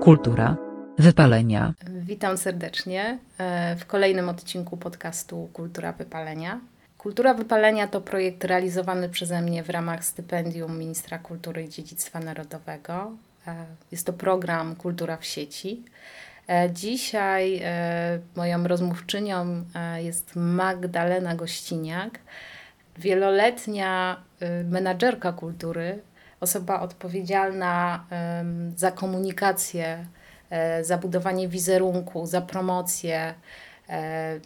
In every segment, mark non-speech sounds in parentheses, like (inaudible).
kultura, wypalenia. Witam serdecznie e, w kolejnym odcinku podcastu Kultura Wypalenia. Kultura Wypalenia to projekt realizowany przeze mnie w ramach stypendium Ministra Kultury i Dziedzictwa Narodowego. E, jest to program Kultura w sieci. E, dzisiaj moją rozmówczynią jest Magdalena Gościniak, wieloletnia menadżerka kultury osoba odpowiedzialna za komunikację, e, za budowanie wizerunku, za promocję e,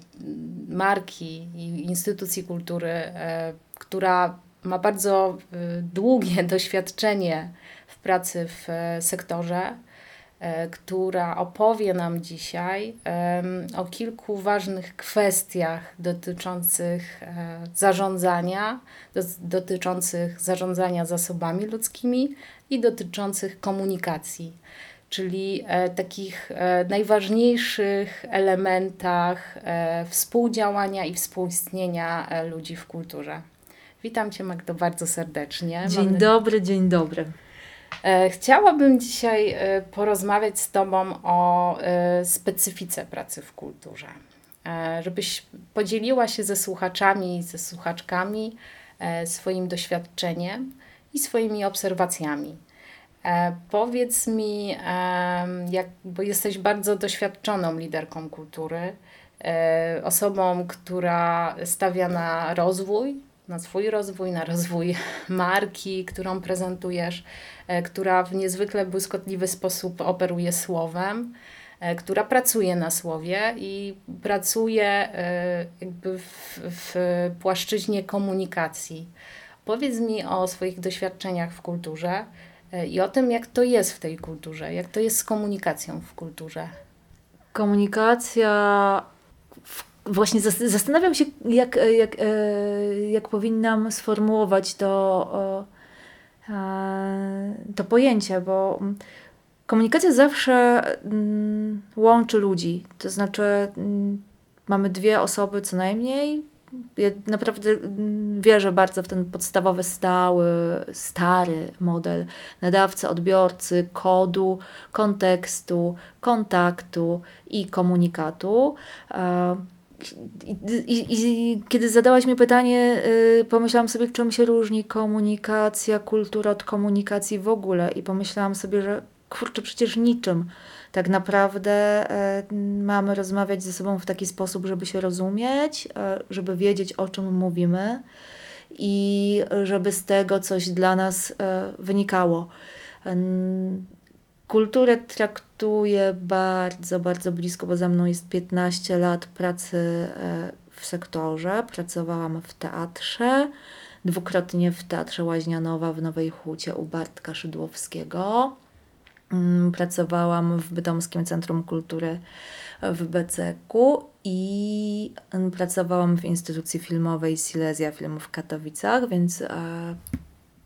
marki i instytucji kultury, e, która ma bardzo długie (laughs) doświadczenie w pracy w sektorze która opowie nam dzisiaj o kilku ważnych kwestiach dotyczących e, zarządzania, dotyczących zarządzania zasobami ludzkimi i dotyczących komunikacji, czyli e, takich najważniejszych elementach współdziałania i współistnienia ludzi w kulturze. Witam Cię Magdo bardzo serdecznie. Dzień Mamy... dobry, dzień dobry. E, chciałabym dzisiaj e, porozmawiać z Tobą o e, specyfice pracy w kulturze. Żebyś podzieliła się ze słuchaczami ze słuchaczkami swoim doświadczeniem i swoimi obserwacjami. Powiedz mi, jak, bo jesteś bardzo doświadczoną liderką kultury, osobą, która stawia na rozwój, na swój rozwój, na rozwój (laughs) marki, którą prezentujesz, e, która w niezwykle błyskotliwy sposób operuje słowem, e, która pracuje na słowie i pracuje e, jakby w, w płaszczyźnie komunikacji. Powiedz mi o swoich doświadczeniach w kulturze i o tym, jak to jest w tej kulturze, jak to jest z komunikacją w kulturze. Komunikacja Właśnie zastanawiam się, jak, jak, e, jak powinnam sformułować to, e, to pojęcie, bo komunikacja zawsze mm, łączy ludzi. To znaczy, mm, mamy dwie osoby co najmniej. Ja naprawdę mm, wierzę bardzo w ten podstawowy, stały, stary model nadawcy, odbiorcy, kodu, kontekstu, kontaktu i komunikatu. E, i, i, kiedy zadałaś mi pytanie, yy, pomyślałam sobie, czym się różni komunikacja, kultura od komunikacji w ogóle. I pomyślałam sobie, że kurczę, przecież niczym. Tak naprawdę yy, mamy rozmawiać ze sobą w taki sposób, żeby się rozumieć, yy, żeby wiedzieć, o czym mówimy i żeby z tego coś dla nas e, wynikało. Kulturę traktuję bardzo, bardzo blisko, bo za mną jest 15 lat pracy e, w sektorze. Pracowałam w teatrze, dwukrotnie w Teatrze Łaźnianowa w Nowej Hucie u Bartka Szydłowskiego. Mm, pracowałam w Bytomskim Centrum Kultury w BCK i pracowałam w instytucji filmowej Silesia Film w Katowicach, więc e,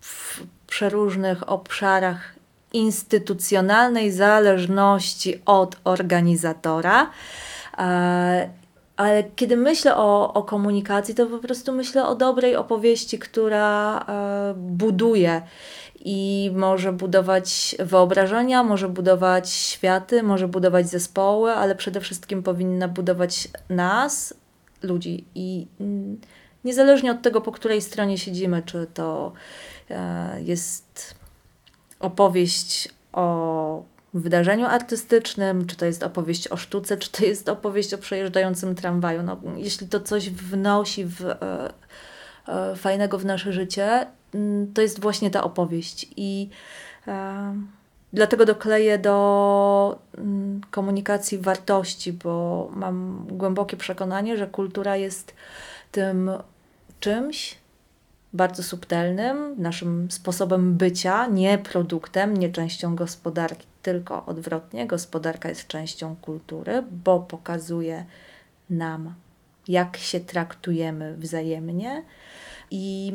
w przeróżnych obszarach instytucjonalnej zależności od organizatora. E, ale kiedy myślę o, o komunikacji, to po prostu myślę o dobrej opowieści, która e, buduje i może budować wyobrażenia, może budować światy, może budować zespoły, ale przede wszystkim powinna budować nas, ludzi. I niezależnie od tego, po której stronie siedzimy, czy to e, jest opowieść o wydarzeniu artystycznym, czy to jest opowieść o sztuce, czy to jest opowieść o przejeżdżającym tramwaju. No, jeśli to coś wnosi w, e, e, fajnego w nasze życie, mm, to jest właśnie ta opowieść. I e, dlatego dokleję do mm, komunikacji wartości, bo mam głębokie przekonanie, że kultura jest tym czymś, bardzo subtelnym, naszym sposobem bycia, nie produktem, nie częścią gospodarki, tylko odwrotnie. Gospodarka jest częścią kultury, bo pokazuje nam, jak się traktujemy wzajemnie. I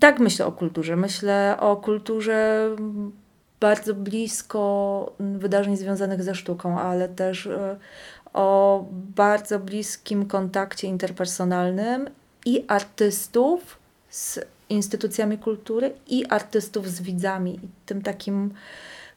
tak myślę o kulturze. Myślę o kulturze bardzo blisko wydarzeń związanych ze sztuką, ale też e, o bardzo bliskim kontakcie interpersonalnym i artystów z instytucjami kultury i artystów z widzami tym takim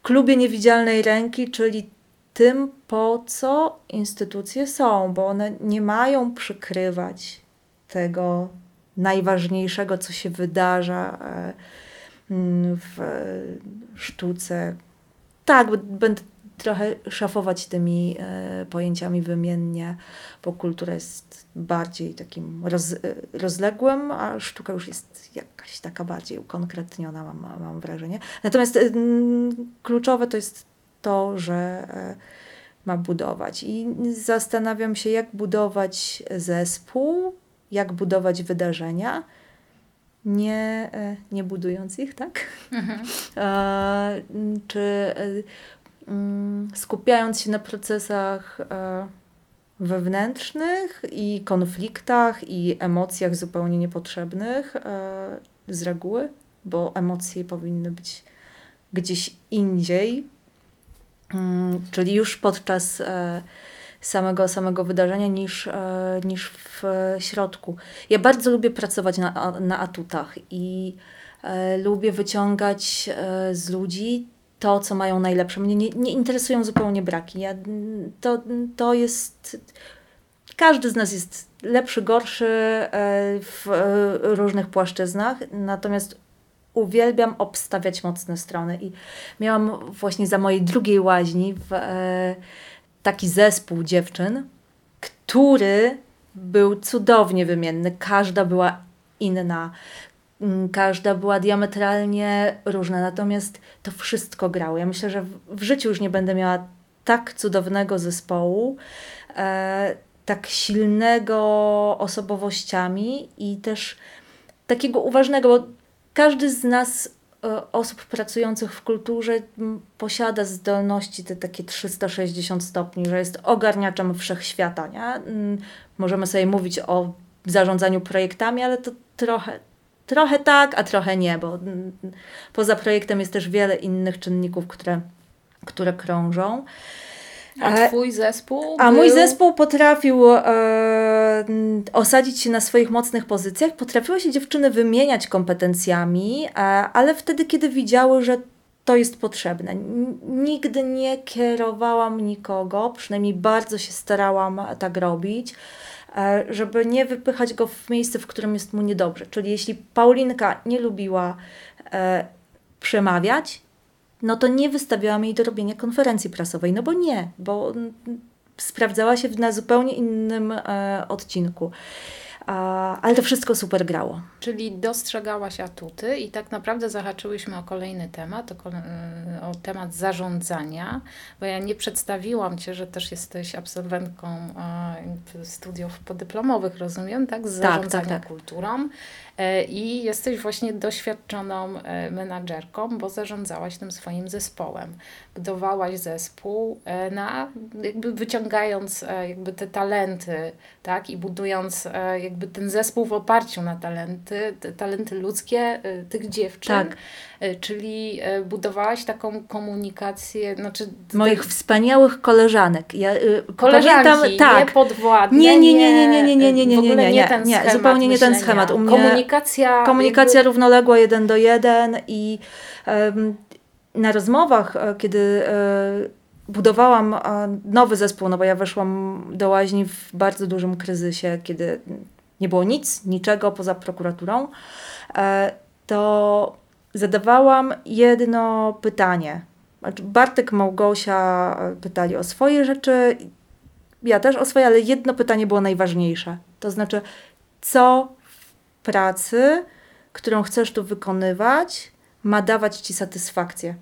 klubie niewidzialnej ręki, czyli tym, po co instytucje są, bo one nie mają przykrywać tego najważniejszego, co się wydarza e, w sztuce. Tak, będę trochę szafować tymi e, pojęciami wymiennie, bo kultura jest bardziej takim roz, rozległym, a sztuka już jest jakaś taka bardziej ukonkretniona, mam, mam wrażenie. Natomiast kluczowe to jest to, że e, ma budować. I zastanawiam się, jak budować zespół, jak budować wydarzenia, nie, e, nie budując ich, tak? Mhm. (laughs) czy Mm, skupiając się na procesach e, wewnętrznych i konfliktach i emocjach zupełnie niepotrzebnych e, z reguły, bo emocje powinny być gdzieś indziej, mm, czyli już podczas e, samego, samego wydarzenia niż, niż w środku. Ja bardzo lubię pracować na, na atutach i lubię wyciągać z ludzi to, co mają najlepsze. Mnie nie, nie interesują zupełnie braki. Ja, to, to jest. Każdy z nas jest lepszy, gorszy e, w e, różnych płaszczyznach, natomiast uwielbiam obstawiać mocne strony. I miałam właśnie za mojej drugiej łaźni w, e, taki zespół dziewczyn, który był cudownie wymienny. Każda była inna. Mm, każda była diametralnie różna, natomiast to wszystko grało. Ja myślę, że w życiu już nie będę miała tak cudownego zespołu, e, tak silnego osobowościami i też takiego uważnego, bo każdy z nas, e, osób pracujących w kulturze, posiada zdolności te takie 360 stopni, że jest ogarniaczem wszechświata. Nie? M, możemy sobie mówić o zarządzaniu projektami, ale to trochę trochę tak, a trochę nie, bo poza projektem jest też wiele innych czynników, które, które krążą. A twój zespół? A był... mój zespół potrafił e, osadzić się na swoich mocnych pozycjach. Potrafiły się dziewczyny wymieniać kompetencjami, e, ale wtedy, kiedy widziały, że to jest potrzebne. Nigdy nie kierowałam nikogo, przynajmniej bardzo się starałam tak robić. E, żeby nie wypychać go w miejsce, w którym jest mu niedobrze. Czyli jeśli Paulinka nie lubiła e, przemawiać, no to nie wystawiałam jej do robienia konferencji prasowej, no bo nie, bo sprawdzała się na zupełnie innym e, odcinku. Ale to wszystko super grało. Czyli dostrzegałaś atuty i tak naprawdę zahaczyłyśmy o kolejny temat, o, o, temat zarządzania, bo ja nie przedstawiłam Cię, że też jesteś absolwentką studiów podyplomowych, rozumiem, tak? Z tak, zarządzania tak, tak. kulturą. E, i jesteś właśnie doświadczoną e, menadżerką, bo zarządzałaś tym swoim zespołem. Budowałaś zespół e, na, jakby wyciągając jakby te talenty, tak, i budując jakby ten zespół w oparciu na talenty, talenty ludzkie tych dziewczyn. Tak. Czyli budowałaś taką komunikację, znaczy... Moich wspaniałych koleżanek. Ja, Koleżanki, pamiętam, tak. nie podwładne, nie, nie, nie, nie, nie, nie, nie, nie, nie, nie, nie, nie, nie, nie, zupełnie nie ten schemat. U mnie komunikacja. Komunikacja jakby... równoległa jeden do jeden i um, na rozmowach, e, kiedy um, budowałam nowy zespół, no bo ja weszłam do łaźni w bardzo dużym kryzysie, kiedy nie było nic, niczego poza prokuraturą, to zadawałam jedno pytanie. Znaczy, Bartek, Małgosia pytali o swoje rzeczy, ja też o swoje, ale jedno pytanie było najważniejsze. To znaczy, co pracy, którą chcesz tu wykonywać, ma dawać ci satysfakcję.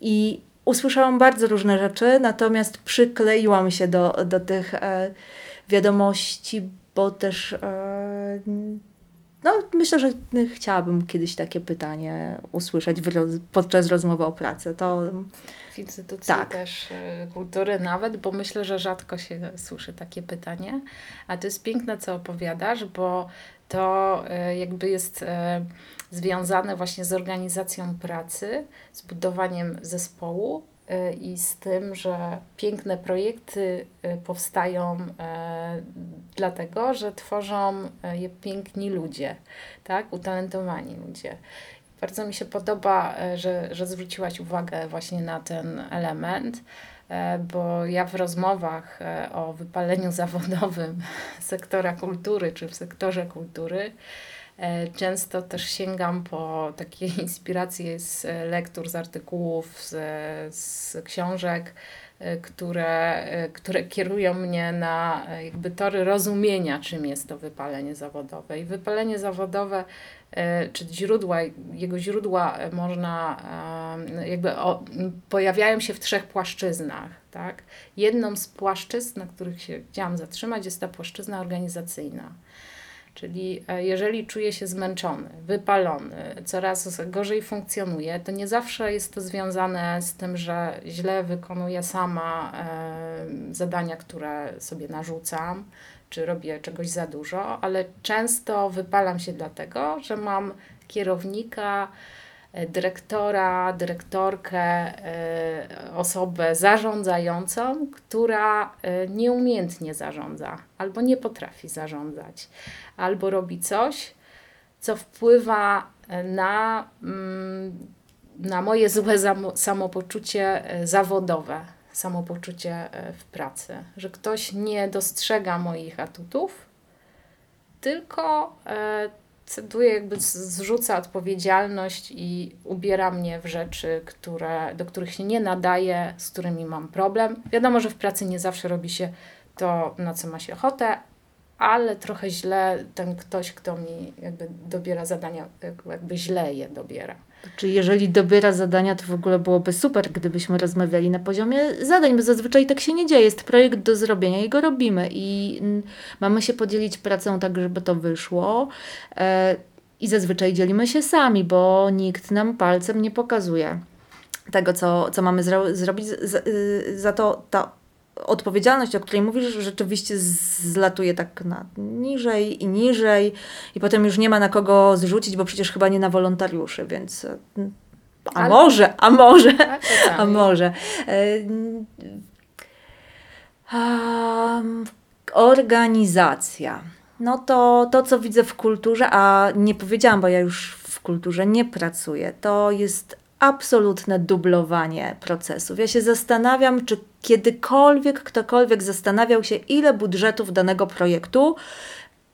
I usłyszałam bardzo różne rzeczy, natomiast przykleiłam się do, do tych e, wiadomości, bo też e, no, myślę, że chciałabym kiedyś takie pytanie usłyszeć podczas rozmowy o pracy. To w instytucji tak. też e, kultury nawet, bo myślę, że rzadko się słyszy takie pytanie. A to jest piękne, co opowiadasz, bo to e, jakby jest e, związane właśnie z organizacją pracy, z budowaniem zespołu i z tym, że piękne projekty powstają dlatego, że tworzą je piękni ludzie, tak? utalentowani ludzie. Bardzo mi się podoba, e, że, że zwróciłaś uwagę właśnie na ten element, e, bo ja w rozmowach e, o wypaleniu (laughs) zawodowym sektora kultury czy w sektorze kultury często też sięgam po takie (laughs) inspiracje z lektur, z artykułów, z, z książek, które, które kierują mnie na jakby tory rozumienia, czym jest to wypalenie zawodowe. I wypalenie zawodowe E, czy źródła, jego źródła można, jakby o, pojawiają się w trzech płaszczyznach. Tak? Jedną z płaszczyzn, na których się chciałam zatrzymać, jest ta płaszczyzna organizacyjna. Czyli e, jeżeli czuję się zmęczony, wypalony, coraz gorzej funkcjonuje, to nie zawsze jest to związane z tym, że źle wykonuję sama zadania, które sobie narzucam, czy robię czegoś za dużo, ale często wypalam się dlatego, że mam kierownika, dyrektora, dyrektorkę, e, osobę zarządzającą, która e, nieumiejętnie zarządza albo nie potrafi zarządzać, albo robi coś, co wpływa na, mm, na moje złe samopoczucie zawodowe samopoczucie e, w pracy, że ktoś nie dostrzega moich atutów, tylko e, decyduje, jakby zrzuca odpowiedzialność i ubiera mnie w rzeczy, które, do których się nie nadaje, z którymi mam problem. Wiadomo, że w pracy nie zawsze robi się to, na co ma się ochotę, ale trochę źle ten ktoś, kto mi jakby dobiera zadania, jakby źle je dobiera. Czy jeżeli dobiera zadania, to w ogóle byłoby super, gdybyśmy rozmawiali na poziomie zadań, bo zazwyczaj tak się nie dzieje. Jest projekt do zrobienia i go robimy i mamy się podzielić pracą tak, żeby to wyszło. E, I zazwyczaj dzielimy się sami, bo nikt nam palcem nie pokazuje tego, co, co mamy zro zrobić. Y, za to ta odpowiedzialność, o której mówisz, rzeczywiście zlatuje tak na niżej i niżej i potem już nie ma na kogo zrzucić, bo przecież chyba nie na wolontariuszy, więc mm, a Ale... może, a może, tak, a może. Um, organizacja. No to to, co widzę w kulturze, a nie powiedziałam, bo ja już w kulturze nie pracuję, to jest absolutne dublowanie procesów. Ja się zastanawiam, czy kiedykolwiek ktokolwiek zastanawiał się, ile budżetów danego projektu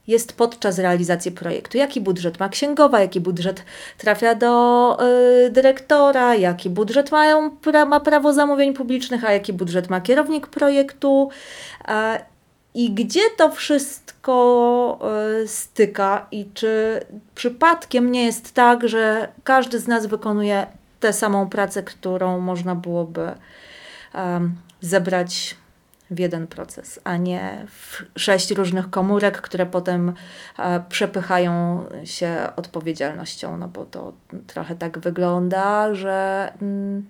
jest podczas realizacji projektu. Jaki budżet ma księgowa, jaki budżet trafia do y, dyrektora, jaki budżet mają, pra, ma prawo zamówień publicznych, a jaki budżet ma kierownik projektu. Y, I gdzie to wszystko y, styka, i czy przypadkiem nie jest tak, że każdy z nas wykonuje tę samą pracę, którą można byłoby um, zebrać w jeden proces, a nie w sześć różnych komórek, które potem e, przepychają się odpowiedzialnością, no bo to trochę tak wygląda, że mm,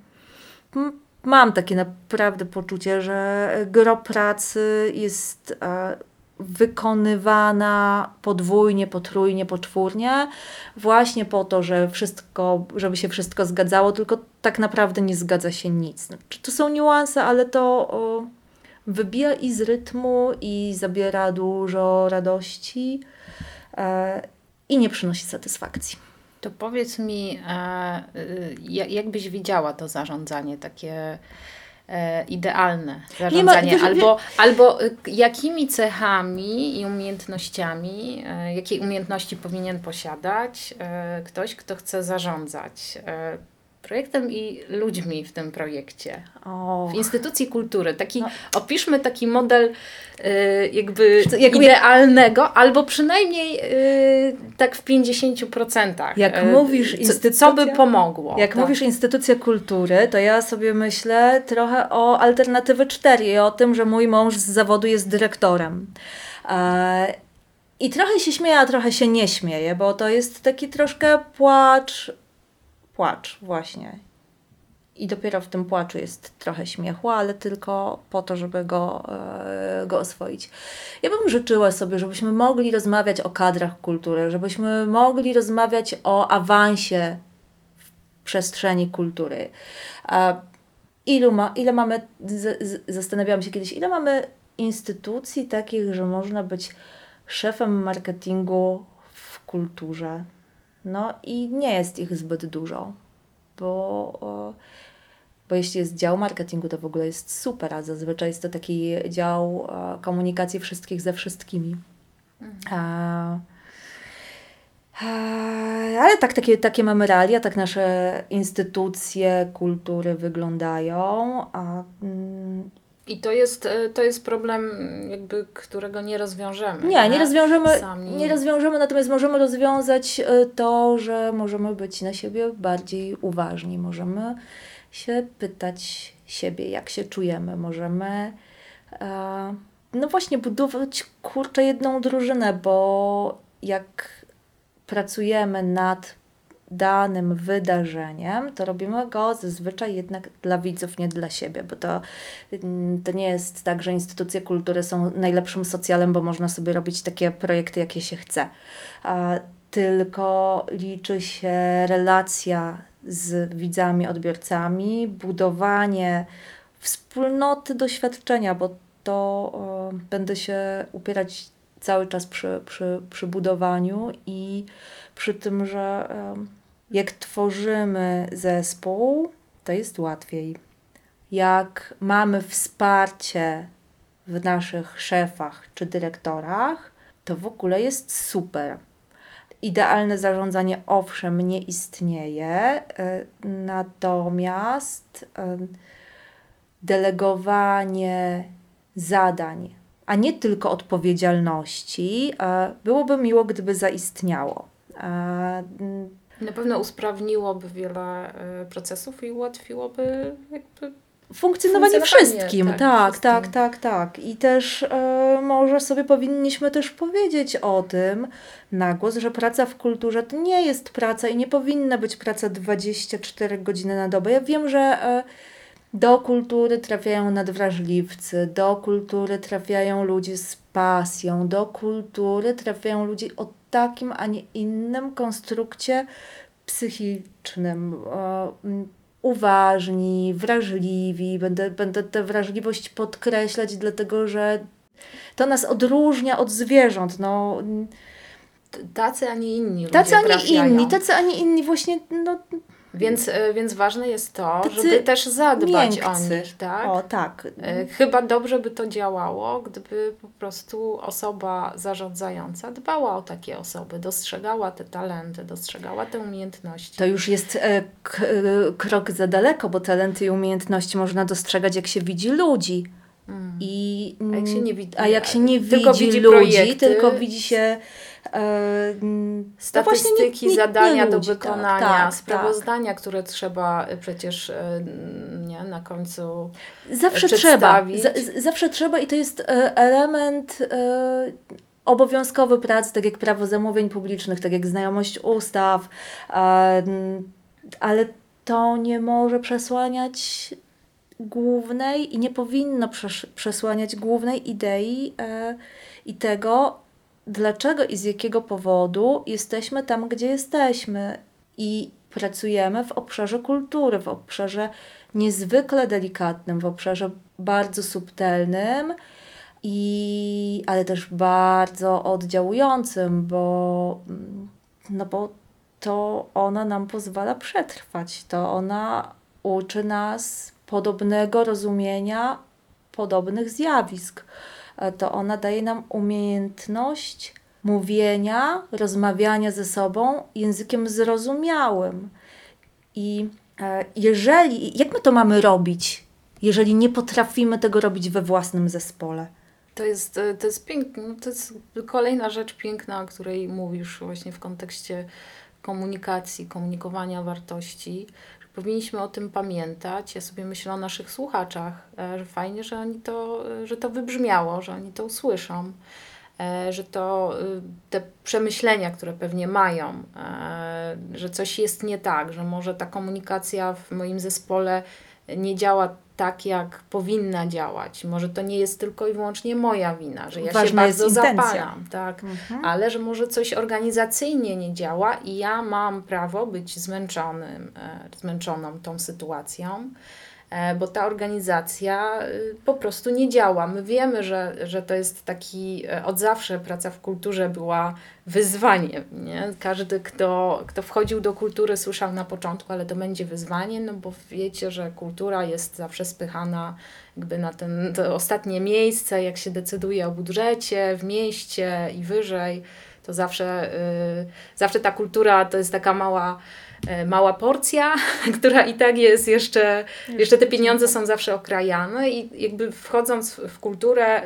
mam takie naprawdę poczucie, że gro pracy jest e, wykonywana podwójnie, potrójnie, potwórnie, właśnie po to, że wszystko, żeby się wszystko zgadzało, tylko tak naprawdę nie zgadza się nic. Czy to są niuanse, ale to o, wybija i z rytmu, i zabiera dużo radości e, i nie przynosi satysfakcji. To powiedz mi, e, y, jak byś widziała to zarządzanie takie e, idealne zarządzanie, ma, albo, albo y, jakimi cechami i umiejętnościami, e, jakie umiejętności powinien posiadać e, ktoś, kto chce zarządzać e, projektem i ludźmi w tym projekcie. O. W instytucji kultury. Taki, no. Opiszmy taki model y, jakby, jakby idealnego, albo przynajmniej y, tak w 50%. Jak y, mówisz instytucja, co by pomogło. Jak tak. mówisz instytucja kultury, to ja sobie myślę trochę o alternatywy 4 i o tym, że mój mąż z zawodu jest dyrektorem. E, I trochę się śmieję, a trochę się nie śmieję, bo to jest taki troszkę płacz płacz właśnie. I dopiero w tym płaczu jest trochę śmiechu, ale tylko po to, żeby go, e, go oswoić. Ja bym życzyła sobie, żebyśmy mogli rozmawiać o kadrach kultury, żebyśmy mogli rozmawiać o awansie w przestrzeni kultury. A ilu ma, ile mamy, zastanawiałam się kiedyś, ile mamy instytucji takich, że można być szefem marketingu w kulturze No i nie jest ich zbyt dużo, bo, o, bo jeśli jest dział marketingu, to w ogóle jest super, a zazwyczaj jest to taki dział e, komunikacji wszystkich ze wszystkimi. A, ale tak, takie, takie mamy realia, tak nasze instytucje kultury wyglądają. A, mm, I to jest, e, to jest problem, jakby, którego nie rozwiążemy. Nie, nie rozwiążemy, Sami. nie rozwiążemy, natomiast możemy rozwiązać e, to, że możemy być na siebie bardziej uważni. Możemy się pytać siebie, jak się czujemy. Możemy e, no właśnie budować kurczę jedną drużynę, bo jak pracujemy nad danym wydarzeniem, to robimy go zazwyczaj jednak dla widzów, nie dla siebie, bo to, mm, to nie jest tak, że instytucje kultury są najlepszym socjalem, bo można sobie robić takie projekty, jakie się chce. Tylko liczy się relacja z widzami, odbiorcami, budowanie wspólnoty doświadczenia, bo to o, będę się upierać cały czas przy, przy, przy budowaniu i przy tym, że em, jak tworzymy zespół, to jest łatwiej. Jak mamy wsparcie w naszych szefach czy dyrektorach, to w ogóle jest super. Idealne zarządzanie owszem nie istnieje, y, natomiast y, delegowanie zadań, a nie tylko odpowiedzialności, y, byłoby miło, gdyby zaistniało. Na pewno usprawniłoby wiele e, procesów i ułatwiłoby jakby Funkcjonowanie wszystkim, tak, tak, wszystkim. tak, tak, tak. I też e, może sobie powinniśmy też powiedzieć o tym na głos, że praca w kulturze to nie jest praca i nie powinna być praca 24 godziny na dobę. Ja wiem, że e, do kultury trafiają nadwrażliwcy, do kultury trafiają ludzie z pasją, do kultury trafiają ludzie o takim, a nie innym konstrukcie psychicznym. e, m, uważni, wrażliwi. Będę, będę tę wrażliwość podkreślać, dlatego że to nas odróżnia od zwierząt. No, tacy, a nie inni tacy, a nie inni, tacy, a nie inni właśnie, no, Więc, e, więc ważne jest to, Tacy żeby też zadbać o miękcy. nich, tak? o tak. E, Chyba dobrze by to działało, gdyby po prostu osoba zarządzająca dbała o takie osoby, dostrzegała te talenty, dostrzegała te umiejętności. To już jest e, krok za daleko, bo talenty i umiejętności można dostrzegać, jak się widzi ludzi. Mm. I, A jak się nie widzi- a jak się nie tylko widzi, widzi ludzi, projekty, tylko widzi się mm, no nie- Statystyki, nie- zadania do tak, wykonania, tak, tak. sprawozdania, które trzeba e, przecież e, nie, na końcu Zawsze trzeba. Z, zawsze trzeba i to jest element obowiązkowy pracy, tak jak prawo zamówień publicznych, tak jak znajomość ustaw, ale to nie może przesłaniać głównej i nie powinno przesłaniać głównej idei i tego, dlaczego i z jakiego powodu jesteśmy tam, gdzie jesteśmy i pracujemy w obszarze kultury, w obszarze niezwykle delikatnym, w obszarze bardzo subtelnym, i, ale też bardzo oddziałującym, bo, mm, no bo to ona nam pozwala przetrwać, to ona uczy nas podobnego rozumienia podobnych zjawisk. E, To ona daje nam umiejętność mówienia, rozmawiania ze sobą językiem zrozumiałym. I e, jeżeli, jak my to mamy robić, jeżeli nie potrafimy tego robić we własnym zespole? To jest, e, to jest piękne, to jest kolejna rzecz piękna, o której mówisz właśnie w kontekście komunikacji, komunikowania wartości. Powinniśmy o tym pamiętać. Ja sobie myślę o naszych słuchaczach, e, że fajnie, że oni to, e, że to wybrzmiało, że oni to usłyszą, e, że to te przemyślenia, które pewnie mają, że coś jest nie tak, że może ta komunikacja w moim zespole nie działa tak, jak powinna działać. Może to nie jest tylko i wyłącznie moja wina, że ja się Ważna jest bardzo zapalam, tak, ale że może coś organizacyjnie nie działa i ja mam prawo być zmęczonym, e, zmęczoną tą sytuacją. E, bo ta organizacja y, po prostu nie działa. My wiemy, że, że to jest taki, e, od zawsze praca w kulturze była wyzwaniem. Nie? Każdy, kto, kto wchodził do kultury, słyszał na początku, ale to będzie wyzwanie, no bo wiecie, że kultura jest zawsze spychana jakby na ten, to ostatnie miejsce, jak się decyduje o budżecie w mieście i wyżej, to zawsze, yy, zawsze ta kultura to jest taka mała, mała porcja, (laughs) która i tak jest jeszcze, jeszcze te pieniądze są zawsze okrajane i jakby wchodząc w kulturę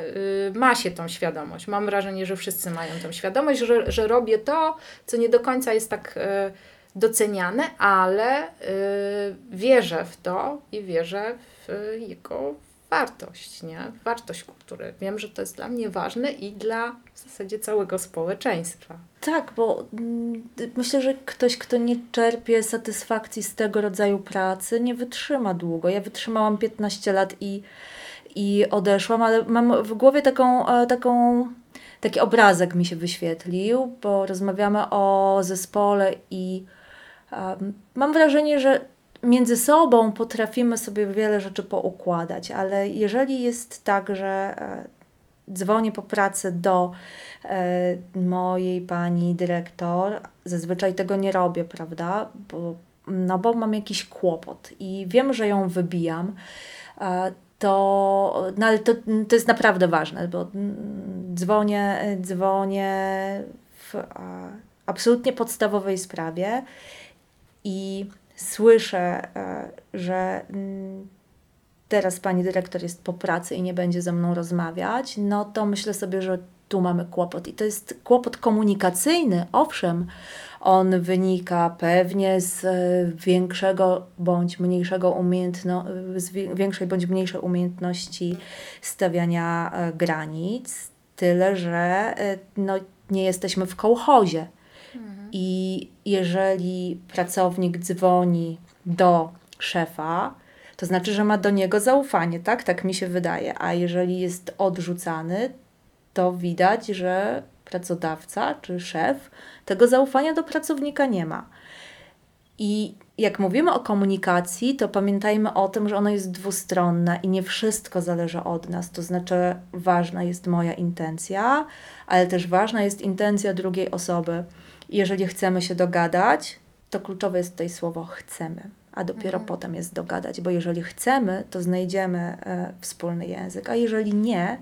yy, ma się tą świadomość. Mam wrażenie, że wszyscy mają tą świadomość, że, że robię to, co nie do końca jest tak yy, doceniane, ale yy, wierzę w to i wierzę w jego wartość, nie? Wartość kultury. Wiem, że to jest dla mnie ważne i dla w zasadzie całego społeczeństwa. Tak, bo mm, myślę, że ktoś, kto nie czerpie satysfakcji z tego rodzaju pracy, nie wytrzyma długo. Ja wytrzymałam 15 lat i, i odeszłam, ale mam w głowie taką, e, taką, taki obrazek mi się wyświetlił, bo rozmawiamy o zespole i um, mam wrażenie, że między sobą potrafimy sobie wiele rzeczy poukładać, ale jeżeli jest tak, że e, dzwonię po pracy do e, mojej pani dyrektor, zazwyczaj tego nie robię, prawda? Bo, no bo mam jakiś kłopot i wiem, że ją wybijam, e, to, no ale to, to jest naprawdę ważne, bo dzwonię, dzwonię w absolutnie podstawowej sprawie i słyszę, e, że teraz pani dyrektor jest po pracy i nie będzie ze mną rozmawiać, no to myślę sobie, że tu mamy kłopot. I to jest kłopot komunikacyjny, owszem, on wynika pewnie z e, większego bądź mniejszego umiejętno, z większej bądź mniejszej umiejętności stawiania e, granic, tyle że no, nie jesteśmy w kołchozie. I jeżeli pracownik dzwoni do szefa, to znaczy, że ma do niego zaufanie, tak? Tak mi się wydaje. A jeżeli jest odrzucany, to widać, że pracodawca czy szef tego zaufania do pracownika nie ma. I jak mówimy o komunikacji, to pamiętajmy o tym, że ona jest dwustronna i nie wszystko zależy od nas. To znaczy, ważna jest moja intencja, ale też ważna jest intencja drugiej osoby. Jeżeli chcemy się dogadać, to kluczowe jest tutaj słowo chcemy, a dopiero mhm. potem jest dogadać, bo jeżeli chcemy, to znajdziemy e, wspólny język, a jeżeli nie,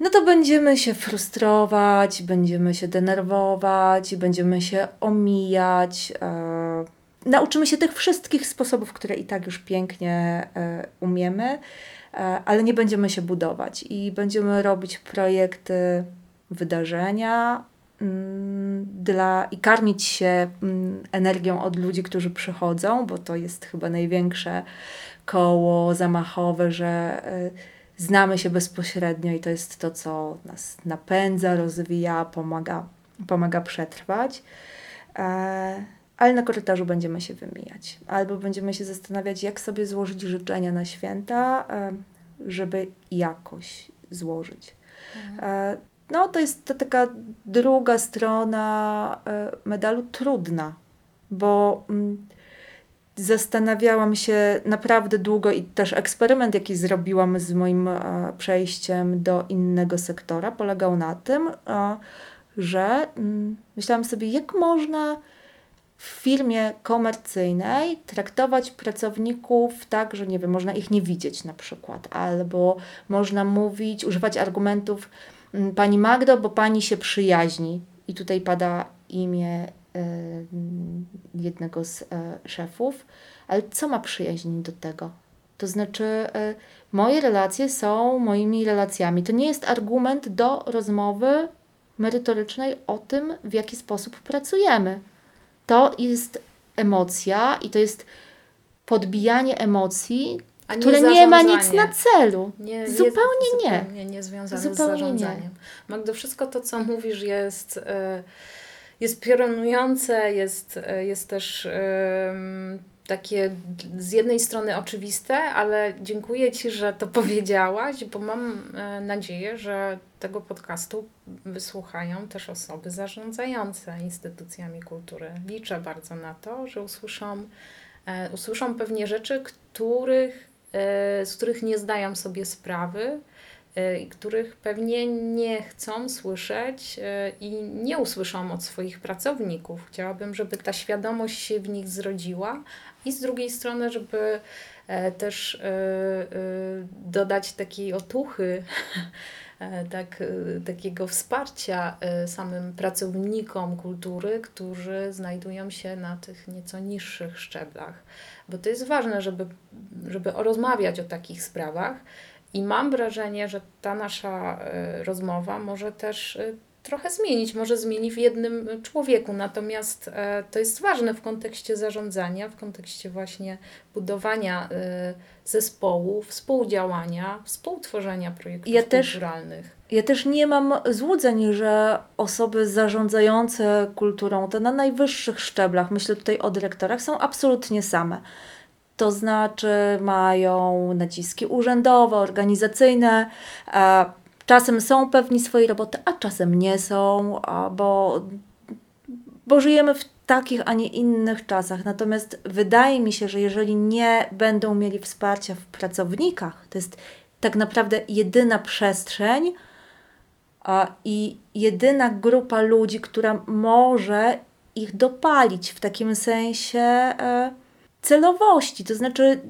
no to będziemy się frustrować, będziemy się denerwować, będziemy się omijać. E, nauczymy się tych wszystkich sposobów, które i tak już pięknie e, umiemy, e, ale nie będziemy się budować i będziemy robić projekty, wydarzenia, dla, i karmić się mm, energią od ludzi, którzy przychodzą, bo to jest chyba największe koło zamachowe, że y, znamy się bezpośrednio i to jest to, co nas napędza, rozwija, pomaga, pomaga przetrwać. E, ale na korytarzu będziemy się wymijać. Albo będziemy się zastanawiać, jak sobie złożyć życzenia na święta, e, żeby jakoś złożyć. Mhm. No to jest ta taka druga strona e, medalu trudna, bo mm, zastanawiałam się naprawdę długo i też eksperyment, jaki zrobiłam z moim e, przejściem do innego sektora, polegał na tym, e, że mm, myślałam sobie, jak można w firmie komercyjnej traktować pracowników tak, że nie wiem, można ich nie widzieć na przykład, albo można mówić, używać argumentów, pani Magdo, bo pani się przyjaźni. I tutaj pada imię e, jednego z e, szefów. Ale co ma przyjaźń do tego? To znaczy, e, moje relacje są moimi relacjami. To nie jest argument do rozmowy merytorycznej o tym, w jaki sposób pracujemy. To jest emocja i to jest podbijanie emocji, a które nie ma nic na celu. Nie, zupełnie nie. Nie, nie związane zupełnie z zarządzaniem. Nie. Magdo, wszystko to, co mówisz jest, e, jest piorunujące, jest, e, jest też takie z jednej strony oczywiste, ale dziękuję Ci, że to (laughs) powiedziałaś, bo mam e, nadzieję, że tego podcastu wysłuchają też osoby zarządzające instytucjami kultury. Liczę bardzo na to, że usłyszą usłyszą pewnie rzeczy, których, z których nie zdają sobie sprawy e, i których pewnie nie chcą słyszeć e, i nie usłyszą od swoich pracowników. Chciałabym, żeby ta świadomość się w nich zrodziła i z drugiej strony, żeby e, też e, e, dodać takiej otuchy, (laughs) tak, e, takiego wsparcia e, samym pracownikom kultury, którzy znajdują się na tych nieco niższych szczeblach. Bo to jest ważne, żeby, żeby rozmawiać o takich sprawach. I mam wrażenie, że ta nasza e, rozmowa może też e, trochę zmienić, może zmieni w jednym człowieku. Natomiast e, to jest ważne w kontekście zarządzania, w kontekście właśnie budowania e, zespołu, współdziałania, współtworzenia projektów Ja też- kulturalnych. Ja też nie mam złudzeń, że osoby zarządzające kulturą, te na najwyższych szczeblach, myślę tutaj o dyrektorach, są absolutnie same. To znaczy mają naciski urzędowe, organizacyjne, e, czasem są pewni swojej roboty, a czasem nie są, bo, bo żyjemy w takich, a nie innych czasach. Natomiast wydaje mi się, że jeżeli nie będą mieli wsparcia w pracownikach, to jest tak naprawdę jedyna przestrzeń, a, I jedyna grupa ludzi, która może ich dopalić w takim sensie e, celowości. To znaczy,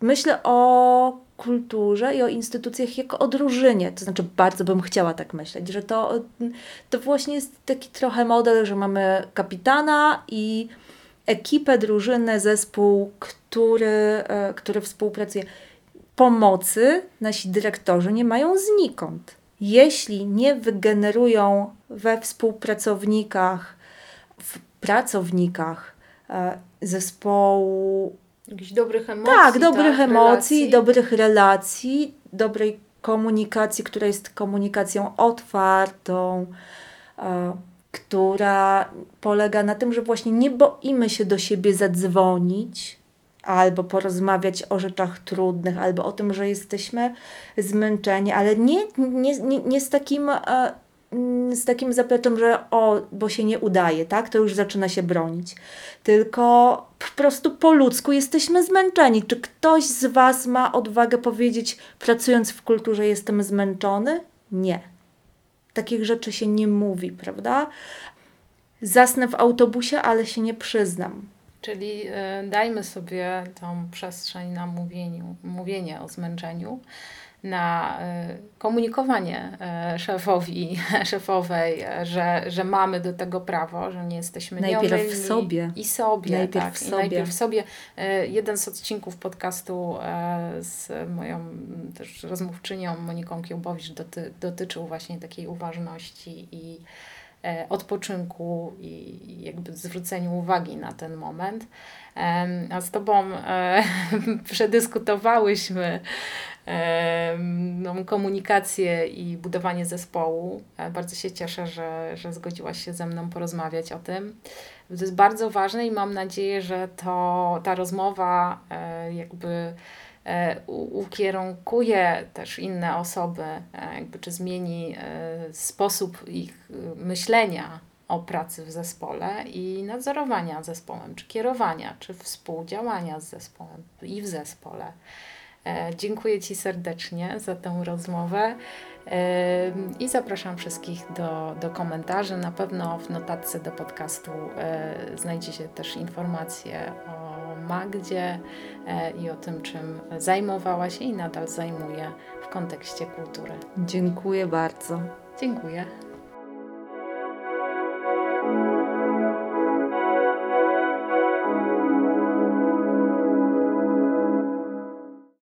myślę o kulturze i o instytucjach jako o drużynie. To znaczy, bardzo bym chciała tak myśleć, że to, to właśnie jest taki trochę model, że mamy kapitana i ekipę, drużynę, zespół, który, e, który współpracuje. Pomocy nasi dyrektorzy nie mają znikąd jeśli nie wygenerują we współpracownikach, w pracownikach e, zespołu, Jakichś dobrych emocji. tak, dobrych emocji, relacji. dobrych relacji, dobrej komunikacji, która jest komunikacją otwartą, e, która polega na tym, że właśnie nie boimy się do siebie zadzwonić albo porozmawiać o rzeczach trudnych, albo o tym, że jesteśmy zmęczeni, ale nie, nie, nie, nie z takim. E, z takim zapleczem, że o, bo się nie udaje, tak? To już zaczyna się bronić. Tylko po prostu po ludzku jesteśmy zmęczeni. Czy ktoś z Was ma odwagę powiedzieć, pracując w kulturze, jestem zmęczony? Nie. Takich rzeczy się nie mówi, prawda? Zasnę w autobusie, ale się nie przyznam. Czyli e, dajmy sobie tą przestrzeń na mówieniu, mówienie o zmęczeniu, na e, komunikowanie e, szefowi, (laughs) szefowej, że, że mamy do tego prawo, że nie jesteśmy Najpierw nieomylni. sobie. I sobie, Najpierw tak. w I sobie. najpierw sobie. E, Jeden z odcinków podcastu z moją też rozmówczynią Moniką Kiełbowicz doty, dotyczył właśnie takiej uważności i odpoczynku i jakby zwróceniu uwagi na ten moment. A z Tobą e, (laughs) przedyskutowałyśmy tą komunikację i budowanie zespołu. E, Bardzo się cieszę, że, że zgodziłaś się ze mną porozmawiać o tym. To jest bardzo ważne i mam nadzieję, że to, ta rozmowa e, jakby e, ukierunkuje też inne osoby, jakby czy zmieni sposób ich myślenia o pracy w zespole i nadzorowania zespołem, czy kierowania, czy współdziałania z zespołem i w zespole. E, Dziękuję Ci serdecznie za tę rozmowę e, i zapraszam wszystkich do, do komentarzy. Na pewno w notatce do podcastu e, znajdzie się też informacje o Magdzie i o tym, czym zajmowała się i nadal zajmuje w kontekście kultury. Dziękuję bardzo. Dziękuję.